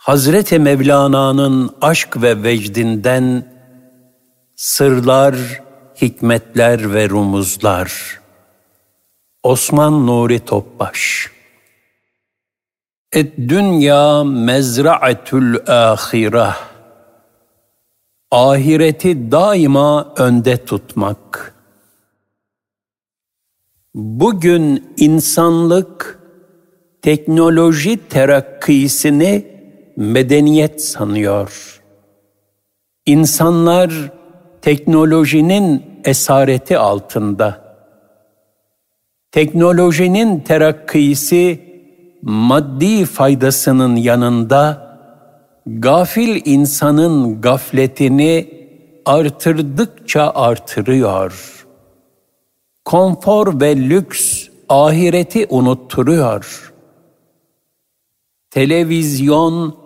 Hazreti Mevlana'nın aşk ve vecdinden sırlar, hikmetler ve rumuzlar. Osman Nuri Topbaş Et dünya mezra'etül ahireh Ahireti daima önde tutmak. Bugün insanlık teknoloji terakkisini medeniyet sanıyor. İnsanlar teknolojinin esareti altında. Teknolojinin terakkisi maddi faydasının yanında gafil insanın gafletini artırdıkça artırıyor. Konfor ve lüks ahireti unutturuyor. Televizyon,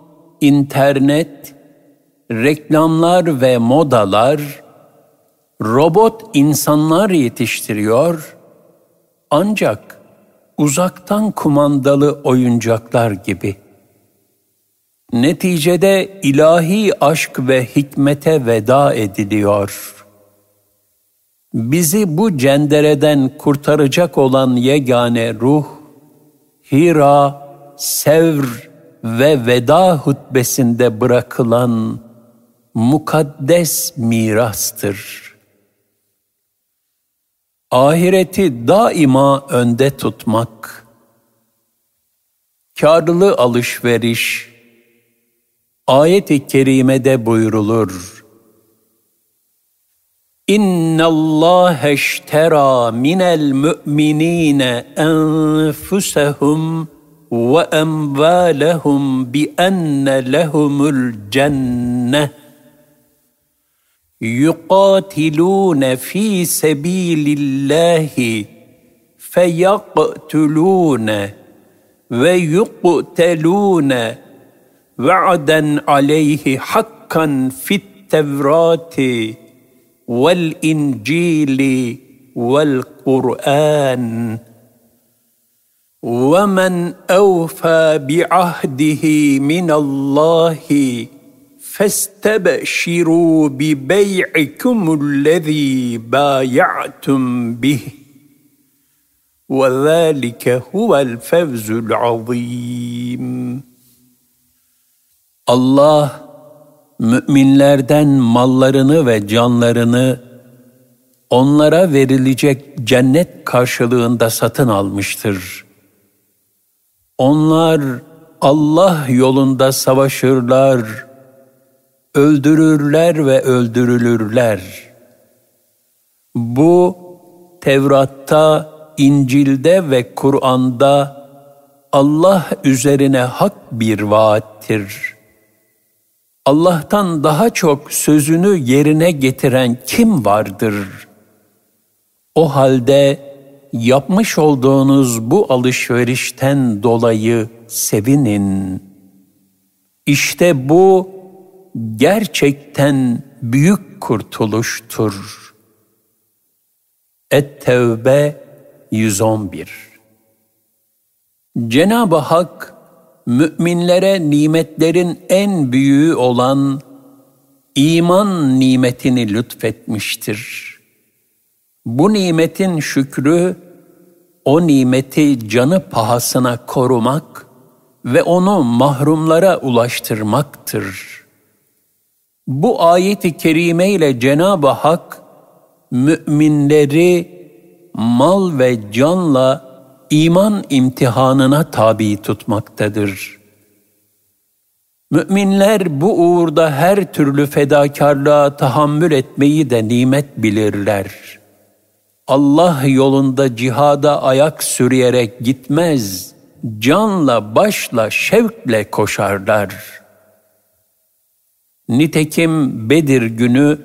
internet, reklamlar ve modalar robot insanlar yetiştiriyor ancak uzaktan kumandalı oyuncaklar gibi. Neticede ilahi aşk ve hikmete veda ediliyor. Bizi bu cendereden kurtaracak olan yegane ruh, Hira, Sevr ve veda hutbesinde bırakılan mukaddes mirastır. Ahireti daima önde tutmak, karlı alışveriş, ayet-i kerimede buyrulur. إن الله اشترى من المؤمنين أنفسهم وأموالهم بأن لهم الجنة. يقاتلون في سبيل الله فيقتلون ويقتلون. وعدا عليه حقا في التوراة والإنجيل والقرآن. ومن اوفى بعهده من الله فاستبشروا ببيعكم الذي بايعتم به وذلك هو الفوز العظيم الله müminlerden mallarını ve canlarını onlara verilecek cennet karşılığında satın almıştır. Onlar Allah yolunda savaşırlar, öldürürler ve öldürülürler. Bu Tevrat'ta, İncil'de ve Kur'an'da Allah üzerine hak bir vaattir.'' Allah'tan daha çok sözünü yerine getiren kim vardır? O halde yapmış olduğunuz bu alışverişten dolayı sevinin. İşte bu gerçekten büyük kurtuluştur. Et-Tevbe 111 Cenab-ı Hak müminlere nimetlerin en büyüğü olan iman nimetini lütfetmiştir. Bu nimetin şükrü, o nimeti canı pahasına korumak ve onu mahrumlara ulaştırmaktır. Bu ayeti kerime ile Cenab-ı Hak, müminleri mal ve canla iman imtihanına tabi tutmaktadır. Müminler bu uğurda her türlü fedakarlığa tahammül etmeyi de nimet bilirler. Allah yolunda cihada ayak sürüyerek gitmez, canla başla şevkle koşarlar. Nitekim Bedir günü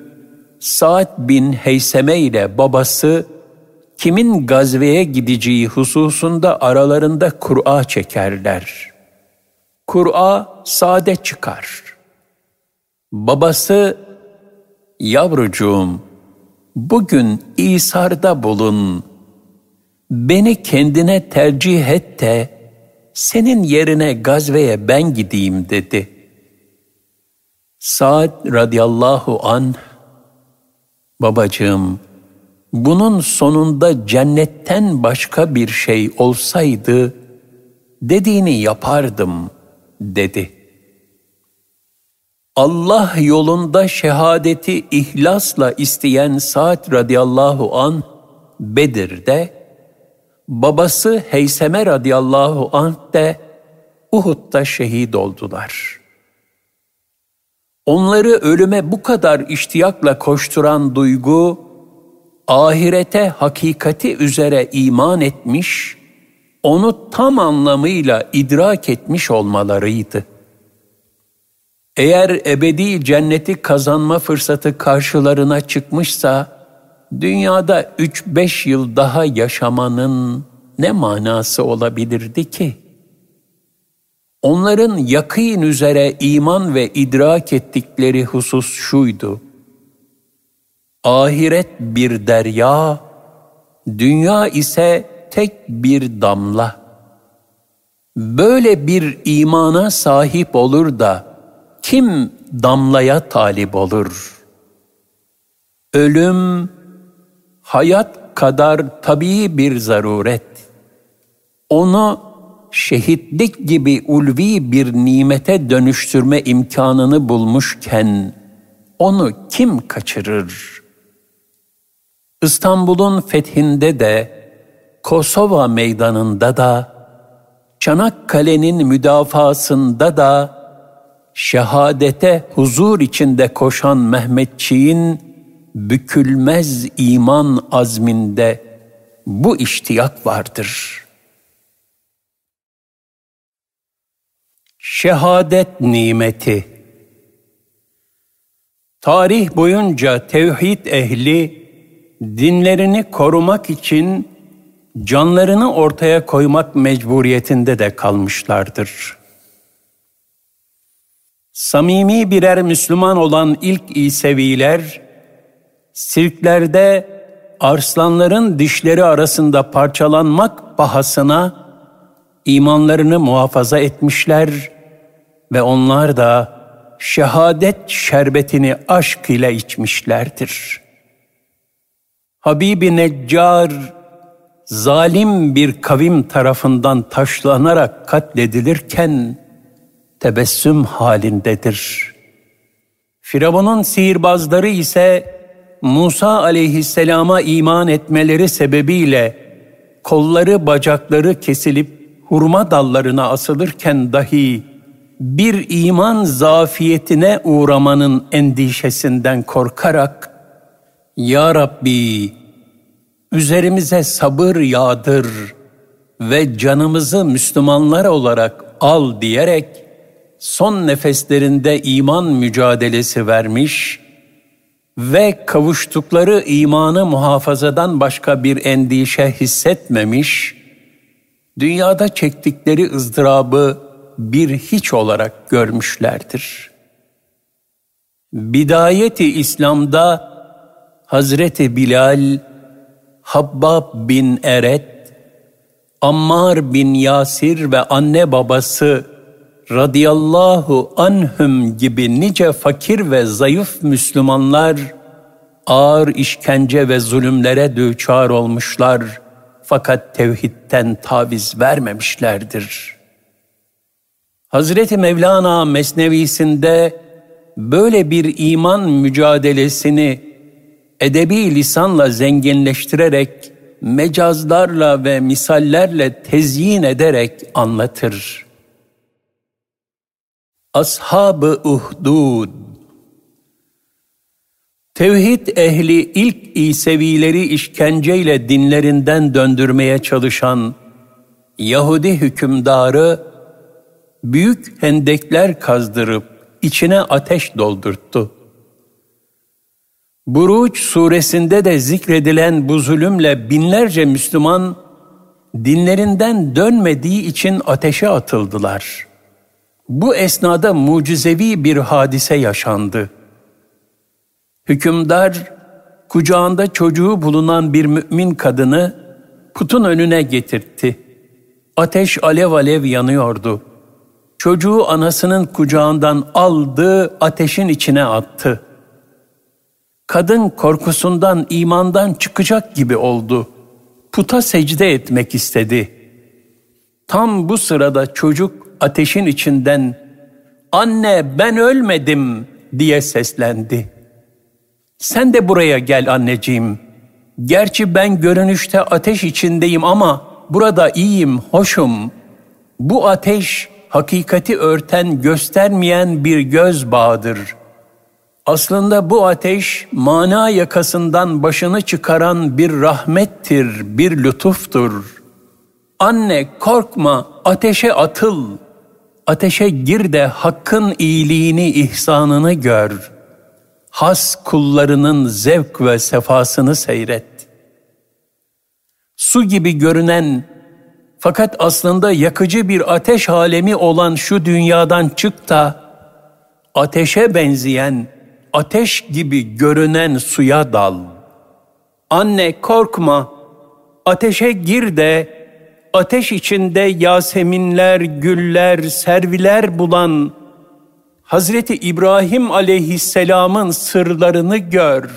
Saad bin Heyseme ile babası kimin gazveye gideceği hususunda aralarında Kur'a çekerler. Kur'a sade çıkar. Babası, yavrucuğum, bugün İsar'da bulun, beni kendine tercih et de, senin yerine gazveye ben gideyim dedi. Saad radıyallahu an babacığım bunun sonunda cennetten başka bir şey olsaydı dediğini yapardım dedi. Allah yolunda şehadeti ihlasla isteyen Sa'd radıyallahu an Bedir'de, babası Heyseme radıyallahu anh de Uhud'da şehit oldular. Onları ölüme bu kadar iştiyakla koşturan duygu, ahirete hakikati üzere iman etmiş, onu tam anlamıyla idrak etmiş olmalarıydı. Eğer ebedi cenneti kazanma fırsatı karşılarına çıkmışsa, dünyada üç beş yıl daha yaşamanın ne manası olabilirdi ki? Onların yakîn üzere iman ve idrak ettikleri husus şuydu. Ahiret bir derya, dünya ise tek bir damla. Böyle bir imana sahip olur da kim damlaya talip olur? Ölüm, hayat kadar tabii bir zaruret. Onu şehitlik gibi ulvi bir nimete dönüştürme imkanını bulmuşken onu kim kaçırır? İstanbul'un fethinde de, Kosova meydanında da, Çanakkale'nin müdafasında da, şehadete huzur içinde koşan Mehmetçiğin bükülmez iman azminde bu iştiyak vardır. Şehadet nimeti Tarih boyunca tevhid ehli dinlerini korumak için canlarını ortaya koymak mecburiyetinde de kalmışlardır. Samimi birer Müslüman olan ilk İseviler, sirklerde arslanların dişleri arasında parçalanmak pahasına imanlarını muhafaza etmişler ve onlar da şehadet şerbetini aşk ile içmişlerdir. Habibi Neccar, zalim bir kavim tarafından taşlanarak katledilirken tebessüm halindedir. Firavun'un sihirbazları ise Musa aleyhisselama iman etmeleri sebebiyle kolları bacakları kesilip hurma dallarına asılırken dahi bir iman zafiyetine uğramanın endişesinden korkarak Ya Rabbi üzerimize sabır yağdır ve canımızı Müslümanlar olarak al diyerek son nefeslerinde iman mücadelesi vermiş ve kavuştukları imanı muhafazadan başka bir endişe hissetmemiş, dünyada çektikleri ızdırabı bir hiç olarak görmüşlerdir. Bidayeti İslam'da Hazreti Bilal, Habbab bin Eret, Ammar bin Yasir ve anne babası radıyallahu anhüm gibi nice fakir ve zayıf Müslümanlar ağır işkence ve zulümlere düçar olmuşlar fakat tevhidten taviz vermemişlerdir. Hazreti Mevlana Mesnevisinde böyle bir iman mücadelesini edebi lisanla zenginleştirerek, mecazlarla ve misallerle tezyin ederek anlatır. Ashab-ı Uhdud Tevhid ehli ilk İsevileri işkenceyle dinlerinden döndürmeye çalışan Yahudi hükümdarı büyük hendekler kazdırıp içine ateş doldurttu. Buruç suresinde de zikredilen bu zulümle binlerce Müslüman dinlerinden dönmediği için ateşe atıldılar. Bu esnada mucizevi bir hadise yaşandı. Hükümdar kucağında çocuğu bulunan bir mümin kadını putun önüne getirtti. Ateş alev alev yanıyordu. çocuğu anasının kucağından aldı, ateşin içine attı. Kadın korkusundan imandan çıkacak gibi oldu. Puta secde etmek istedi. Tam bu sırada çocuk ateşin içinden "Anne ben ölmedim." diye seslendi. "Sen de buraya gel anneciğim. Gerçi ben görünüşte ateş içindeyim ama burada iyiyim, hoşum. Bu ateş hakikati örten, göstermeyen bir göz bağıdır. Aslında bu ateş mana yakasından başını çıkaran bir rahmettir, bir lütuftur. Anne korkma, ateşe atıl. Ateşe gir de hakkın iyiliğini, ihsanını gör. Has kullarının zevk ve sefasını seyret. Su gibi görünen fakat aslında yakıcı bir ateş alemi olan şu dünyadan çık da ateşe benzeyen, ateş gibi görünen suya dal. Anne korkma, ateşe gir de ateş içinde yaseminler, güller, serviler bulan Hazreti İbrahim aleyhisselamın sırlarını gör.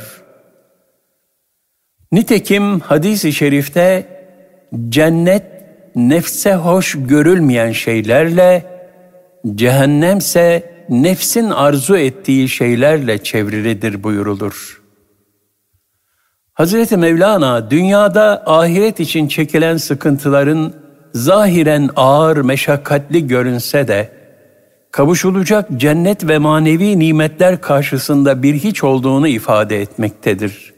Nitekim hadis-i şerifte cennet nefse hoş görülmeyen şeylerle, cehennemse nefsin arzu ettiği şeylerle çevrilidir buyurulur. Hazreti Mevlana dünyada ahiret için çekilen sıkıntıların zahiren ağır meşakkatli görünse de kavuşulacak cennet ve manevi nimetler karşısında bir hiç olduğunu ifade etmektedir.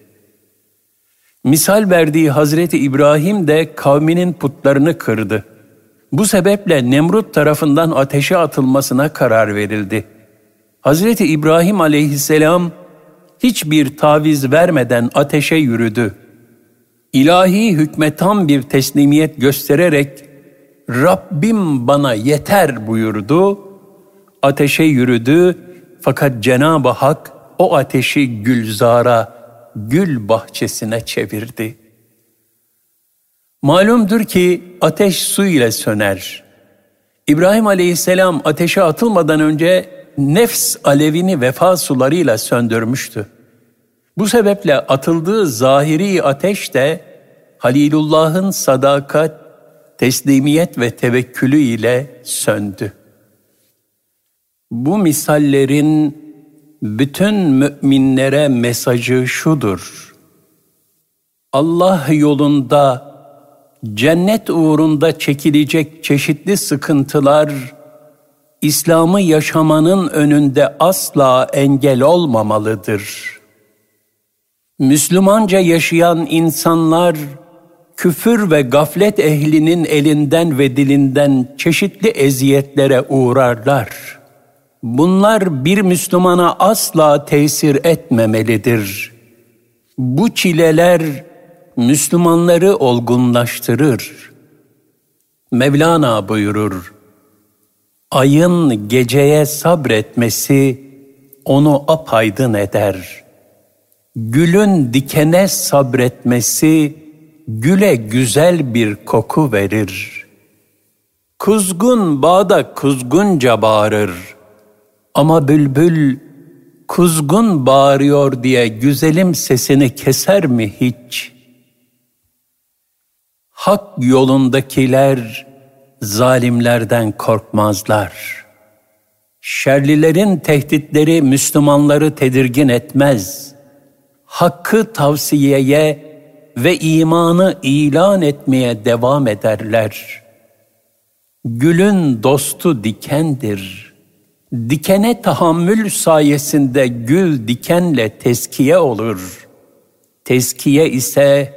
Misal verdiği Hazreti İbrahim de kavminin putlarını kırdı. Bu sebeple Nemrut tarafından ateşe atılmasına karar verildi. Hazreti İbrahim aleyhisselam hiçbir taviz vermeden ateşe yürüdü. İlahi hükme tam bir teslimiyet göstererek Rabbim bana yeter buyurdu. Ateşe yürüdü fakat Cenab-ı Hak o ateşi gülzara, gül bahçesine çevirdi. Malumdur ki ateş su ile söner. İbrahim aleyhisselam ateşe atılmadan önce nefs alevini vefa sularıyla söndürmüştü. Bu sebeple atıldığı zahiri ateş de Halilullah'ın sadakat, teslimiyet ve tevekkülü ile söndü. Bu misallerin bütün müminlere mesajı şudur. Allah yolunda, cennet uğrunda çekilecek çeşitli sıkıntılar, İslam'ı yaşamanın önünde asla engel olmamalıdır. Müslümanca yaşayan insanlar, küfür ve gaflet ehlinin elinden ve dilinden çeşitli eziyetlere uğrarlar.'' Bunlar bir Müslümana asla tesir etmemelidir. Bu çileler Müslümanları olgunlaştırır. Mevlana buyurur, Ayın geceye sabretmesi onu apaydın eder. Gülün dikene sabretmesi güle güzel bir koku verir. Kuzgun bağda kuzgunca bağırır.'' Ama bülbül kuzgun bağırıyor diye güzelim sesini keser mi hiç? Hak yolundakiler zalimlerden korkmazlar. Şerlilerin tehditleri Müslümanları tedirgin etmez. Hakkı tavsiyeye ve imanı ilan etmeye devam ederler. Gülün dostu dikendir.'' Dikene tahammül sayesinde gül dikenle teskiye olur. Teskiye ise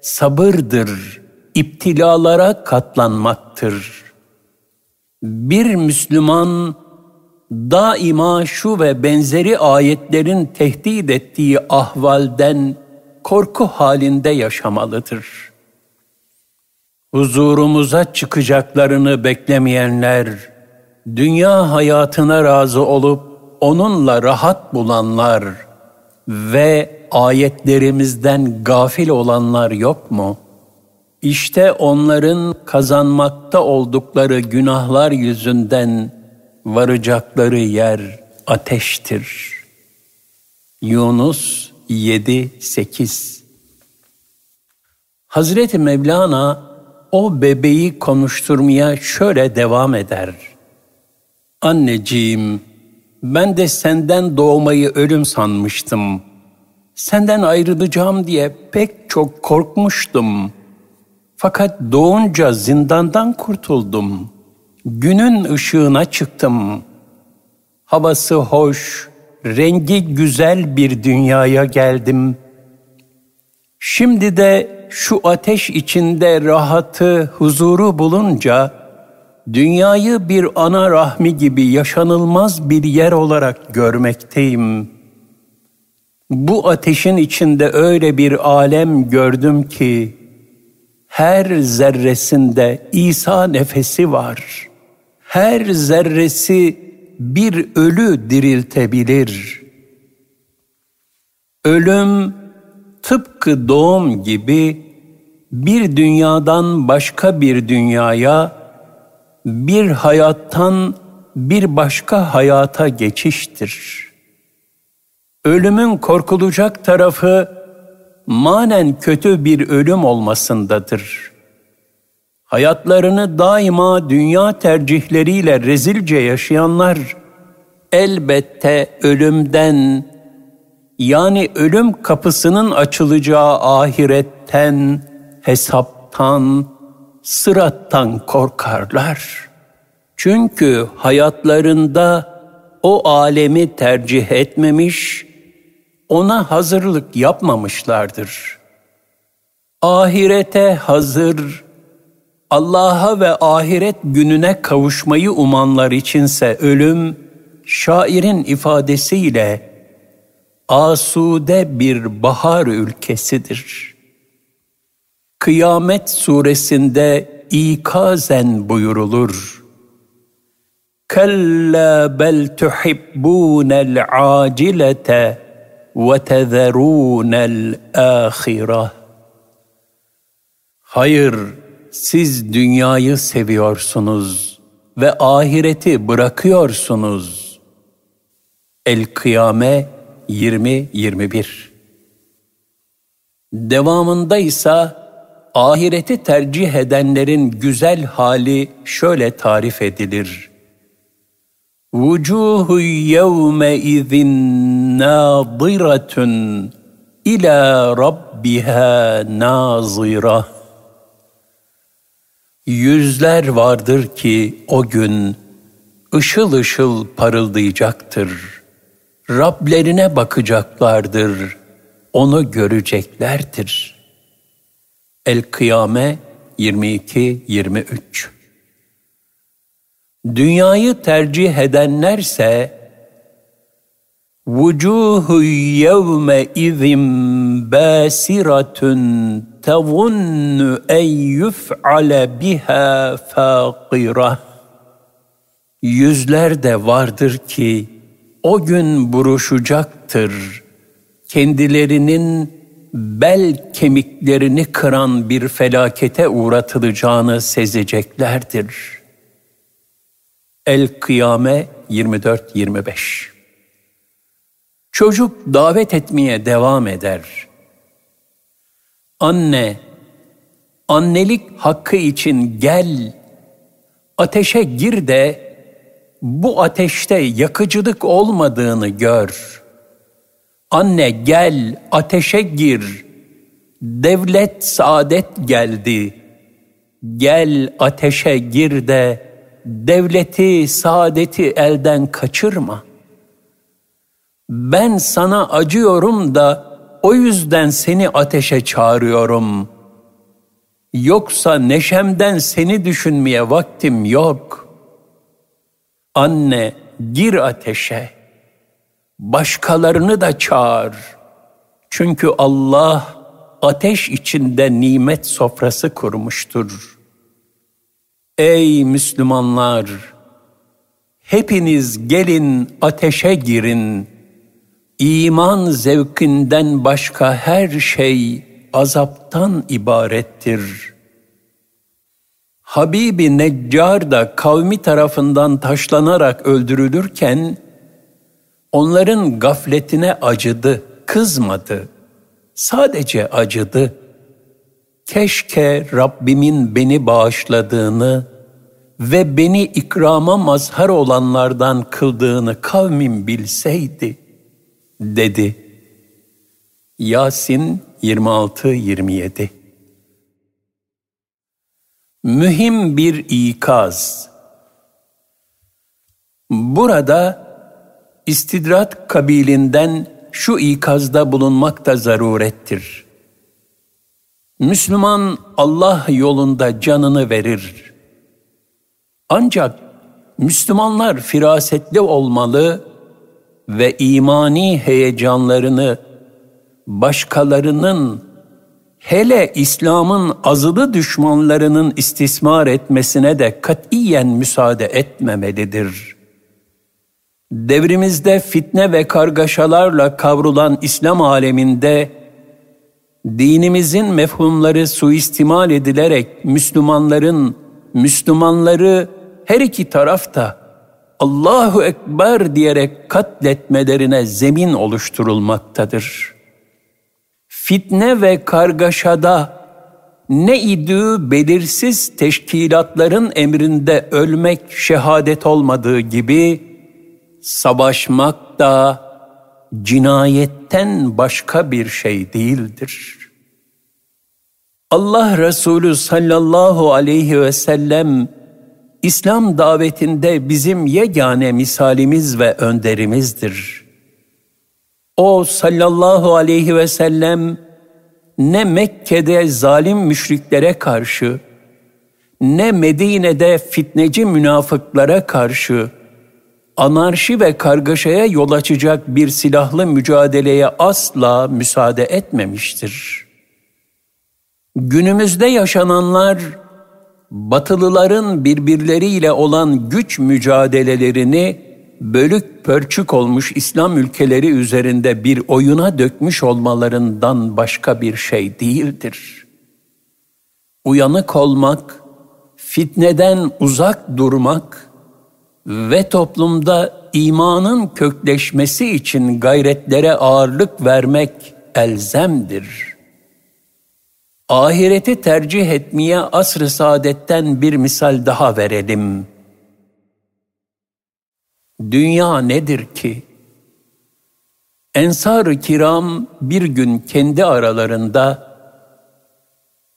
sabırdır, iptilalara katlanmaktır. Bir Müslüman daima şu ve benzeri ayetlerin tehdit ettiği ahvalden korku halinde yaşamalıdır. Huzurumuza çıkacaklarını beklemeyenler, dünya hayatına razı olup onunla rahat bulanlar ve ayetlerimizden gafil olanlar yok mu? İşte onların kazanmakta oldukları günahlar yüzünden varacakları yer ateştir. Yunus 7-8 Hazreti Mevlana o bebeği konuşturmaya şöyle devam eder. Anneciğim, ben de senden doğmayı ölüm sanmıştım. Senden ayrılacağım diye pek çok korkmuştum. Fakat doğunca zindandan kurtuldum. Günün ışığına çıktım. Havası hoş, rengi güzel bir dünyaya geldim. Şimdi de şu ateş içinde rahatı, huzuru bulunca dünyayı bir ana rahmi gibi yaşanılmaz bir yer olarak görmekteyim. Bu ateşin içinde öyle bir alem gördüm ki her zerresinde İsa nefesi var. Her zerresi bir ölü diriltebilir. Ölüm tıpkı doğum gibi bir dünyadan başka bir dünyaya, bir hayattan bir başka hayata geçiştir. Ölümün korkulacak tarafı manen kötü bir ölüm olmasındadır. Hayatlarını daima dünya tercihleriyle rezilce yaşayanlar elbette ölümden yani ölüm kapısının açılacağı ahiretten, hesaptan, sırattan korkarlar. Çünkü hayatlarında o alemi tercih etmemiş, ona hazırlık yapmamışlardır. Ahirete hazır, Allah'a ve ahiret gününe kavuşmayı umanlar içinse ölüm, şairin ifadesiyle asude bir bahar ülkesidir. Kıyamet suresinde ikazen buyurulur. Kalla bel tuhibbunel acilete tezerunel ahire. Hayır, siz dünyayı seviyorsunuz ve ahireti bırakıyorsunuz. El-Kıyame 20-21 Devamında ise ahireti tercih edenlerin güzel hali şöyle tarif edilir. Yevme izin nâziratun ila rabbiha nazira. Yüzler vardır ki o gün ışıl ışıl parıldayacaktır.'' Rablerine bakacaklardır, onu göreceklerdir. El-Kıyame 22-23 Dünyayı tercih edenlerse Vucuhu yevme izin basiratun tevunnu en yuf'ale biha faqira Yüzler de vardır ki o gün buruşacaktır. Kendilerinin bel kemiklerini kıran bir felakete uğratılacağını sezeceklerdir. El-Kıyame 24-25 Çocuk davet etmeye devam eder. Anne, annelik hakkı için gel, ateşe gir de bu ateşte yakıcılık olmadığını gör. Anne gel ateşe gir. Devlet saadet geldi. Gel ateşe gir de devleti, saadeti elden kaçırma. Ben sana acıyorum da o yüzden seni ateşe çağırıyorum. Yoksa neşemden seni düşünmeye vaktim yok.'' Anne gir ateşe, başkalarını da çağır. Çünkü Allah ateş içinde nimet sofrası kurmuştur. Ey Müslümanlar! Hepiniz gelin ateşe girin. İman zevkinden başka her şey azaptan ibarettir. Habibi Neccar da kavmi tarafından taşlanarak öldürülürken onların gafletine acıdı, kızmadı. Sadece acıdı. Keşke Rabbimin beni bağışladığını ve beni ikrama mazhar olanlardan kıldığını kavmim bilseydi, dedi. Yasin 26-27 Mühim bir ikaz Burada istidrat kabilinden şu ikazda bulunmak da zarurettir. Müslüman Allah yolunda canını verir. Ancak Müslümanlar firasetli olmalı ve imani heyecanlarını başkalarının hele İslam'ın azılı düşmanlarının istismar etmesine de katiyen müsaade etmemelidir. Devrimizde fitne ve kargaşalarla kavrulan İslam aleminde dinimizin mefhumları suistimal edilerek Müslümanların Müslümanları her iki tarafta Allahu Ekber diyerek katletmelerine zemin oluşturulmaktadır. Fitne ve kargaşada ne idüğü belirsiz teşkilatların emrinde ölmek şehadet olmadığı gibi savaşmak da cinayetten başka bir şey değildir. Allah Resulü sallallahu aleyhi ve sellem İslam davetinde bizim yegane misalimiz ve önderimizdir. O sallallahu aleyhi ve sellem ne Mekke'de zalim müşriklere karşı ne Medine'de fitneci münafıklara karşı anarşi ve kargaşaya yol açacak bir silahlı mücadeleye asla müsaade etmemiştir. Günümüzde yaşananlar Batılıların birbirleriyle olan güç mücadelelerini bölük pörçük olmuş İslam ülkeleri üzerinde bir oyuna dökmüş olmalarından başka bir şey değildir. Uyanık olmak, fitneden uzak durmak ve toplumda imanın kökleşmesi için gayretlere ağırlık vermek elzemdir.'' Ahireti tercih etmeye asr-ı saadetten bir misal daha verelim. Dünya nedir ki? Ensar-ı kiram bir gün kendi aralarında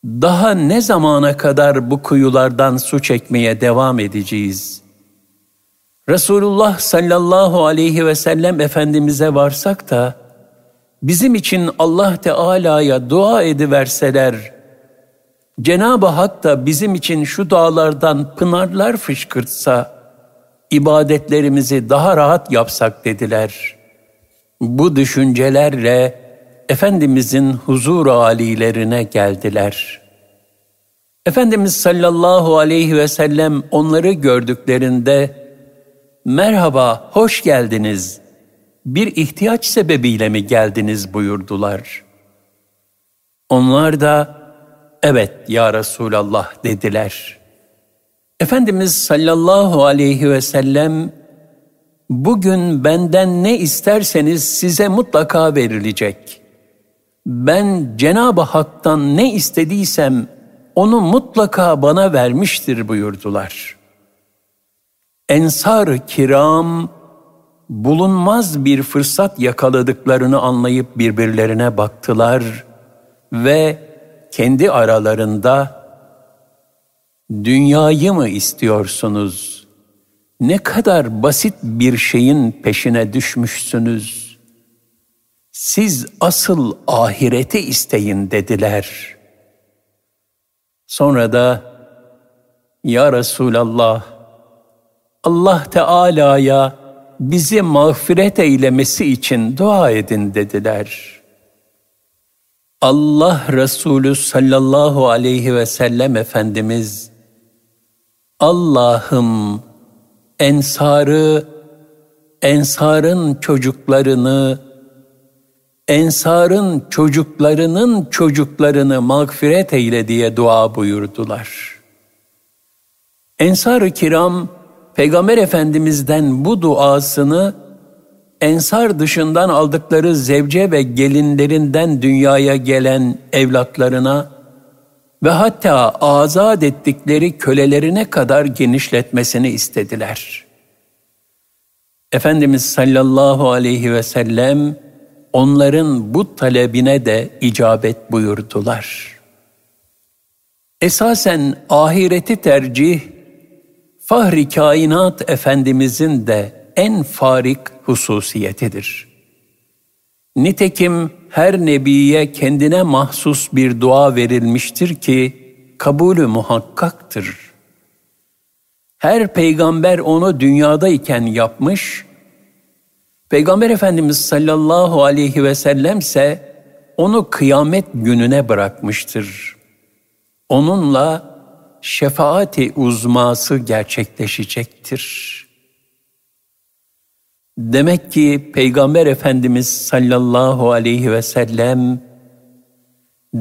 daha ne zamana kadar bu kuyulardan su çekmeye devam edeceğiz? Resulullah sallallahu aleyhi ve sellem Efendimiz'e varsak da bizim için Allah Teala'ya dua ediverseler, Cenab-ı Hak da bizim için şu dağlardan pınarlar fışkırtsa, ibadetlerimizi daha rahat yapsak dediler. Bu düşüncelerle Efendimizin huzur alilerine geldiler. Efendimiz sallallahu aleyhi ve sellem onları gördüklerinde, merhaba, hoş geldiniz.'' bir ihtiyaç sebebiyle mi geldiniz buyurdular. Onlar da evet ya Resulallah dediler. Efendimiz sallallahu aleyhi ve sellem bugün benden ne isterseniz size mutlaka verilecek. Ben Cenab-ı Hak'tan ne istediysem onu mutlaka bana vermiştir buyurdular. Ensar-ı kiram bulunmaz bir fırsat yakaladıklarını anlayıp birbirlerine baktılar ve kendi aralarında dünyayı mı istiyorsunuz? Ne kadar basit bir şeyin peşine düşmüşsünüz. Siz asıl ahireti isteyin dediler. Sonra da Ya Resulallah Allah Teala'ya bizi mağfiret eylemesi için dua edin dediler. Allah Resulü sallallahu aleyhi ve sellem Efendimiz, Allah'ım ensarı, ensarın çocuklarını, ensarın çocuklarının çocuklarını mağfiret eyle diye dua buyurdular. Ensar-ı kiram Peygamber Efendimiz'den bu duasını ensar dışından aldıkları zevce ve gelinlerinden dünyaya gelen evlatlarına ve hatta azat ettikleri kölelerine kadar genişletmesini istediler. Efendimiz sallallahu aleyhi ve sellem onların bu talebine de icabet buyurdular. Esasen ahireti tercih, Fahri Kainat Efendimizin de en farik hususiyetidir. Nitekim her nebiye kendine mahsus bir dua verilmiştir ki kabulü muhakkaktır. Her peygamber onu dünyadayken yapmış, Peygamber Efendimiz sallallahu aleyhi ve sellem ise onu kıyamet gününe bırakmıştır. Onunla şefaati uzması gerçekleşecektir. Demek ki Peygamber Efendimiz sallallahu aleyhi ve sellem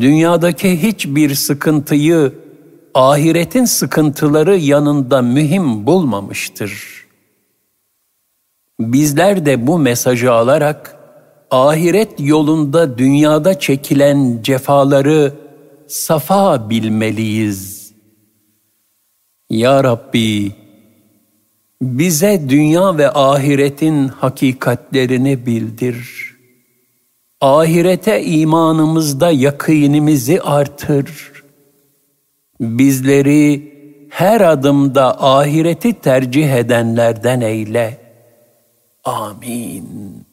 dünyadaki hiçbir sıkıntıyı ahiretin sıkıntıları yanında mühim bulmamıştır. Bizler de bu mesajı alarak ahiret yolunda dünyada çekilen cefaları safa bilmeliyiz. Ya Rabbi, bize dünya ve ahiretin hakikatlerini bildir. Ahirete imanımızda yakınimizi artır. Bizleri her adımda ahireti tercih edenlerden eyle. Amin.